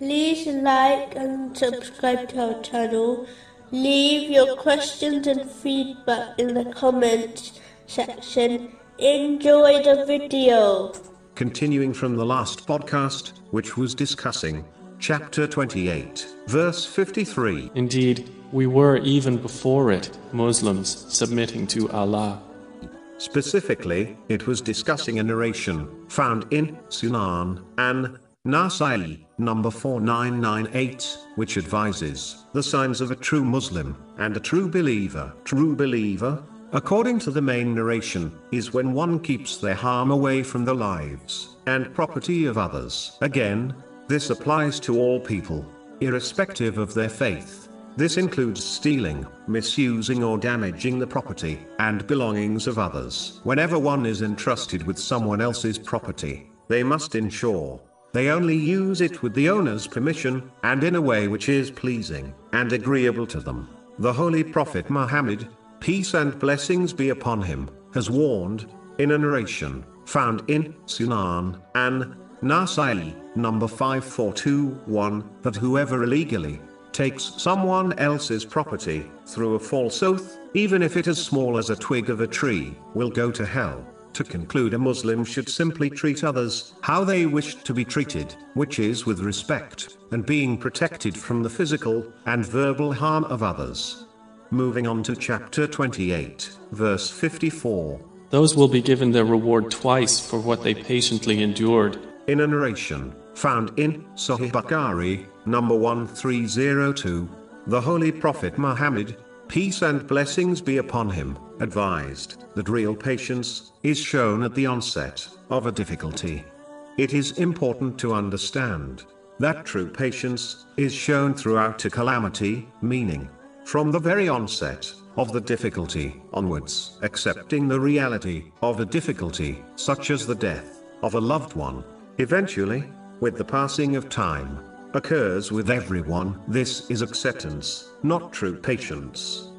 like and subscribe to our channel. Leave your questions and feedback in the comments section. Enjoy the video. Continuing from the last podcast, which was discussing chapter 28, verse 53. Indeed, we were even before it Muslims submitting to Allah. Specifically, it was discussing a narration found in Sunan an Nasai, number 4998, which advises the signs of a true Muslim and a true believer. True believer, according to the main narration, is when one keeps their harm away from the lives and property of others. Again, this applies to all people, irrespective of their faith. This includes stealing, misusing or damaging the property and belongings of others. Whenever one is entrusted with someone else's property, they must ensure they only use it with the owner's permission and in a way which is pleasing and agreeable to them. The Holy Prophet Muhammad, peace and blessings be upon him, has warned, in a narration found in Sunan an Nasai, number 5421, that whoever illegally takes someone else's property, through a false oath, even if it is small as a twig of a tree, will go to hell. To conclude, a Muslim should simply treat others how they wish to be treated, which is with respect, and being protected from the physical and verbal harm of others. Moving on to chapter 28, verse 54. Those will be given their reward twice for what they patiently endured. In a narration found in Sahih Bukhari, number 1302, the Holy Prophet Muhammad, peace and blessings be upon him, advised that real patience is shown at the onset of a difficulty. It is important to understand that true patience is shown throughout a calamity, meaning, from the very onset of the difficulty onwards, accepting the reality of a difficulty, such as the death of a loved one. Eventually, with the passing of time, occurs with everyone. This is acceptance, not true patience.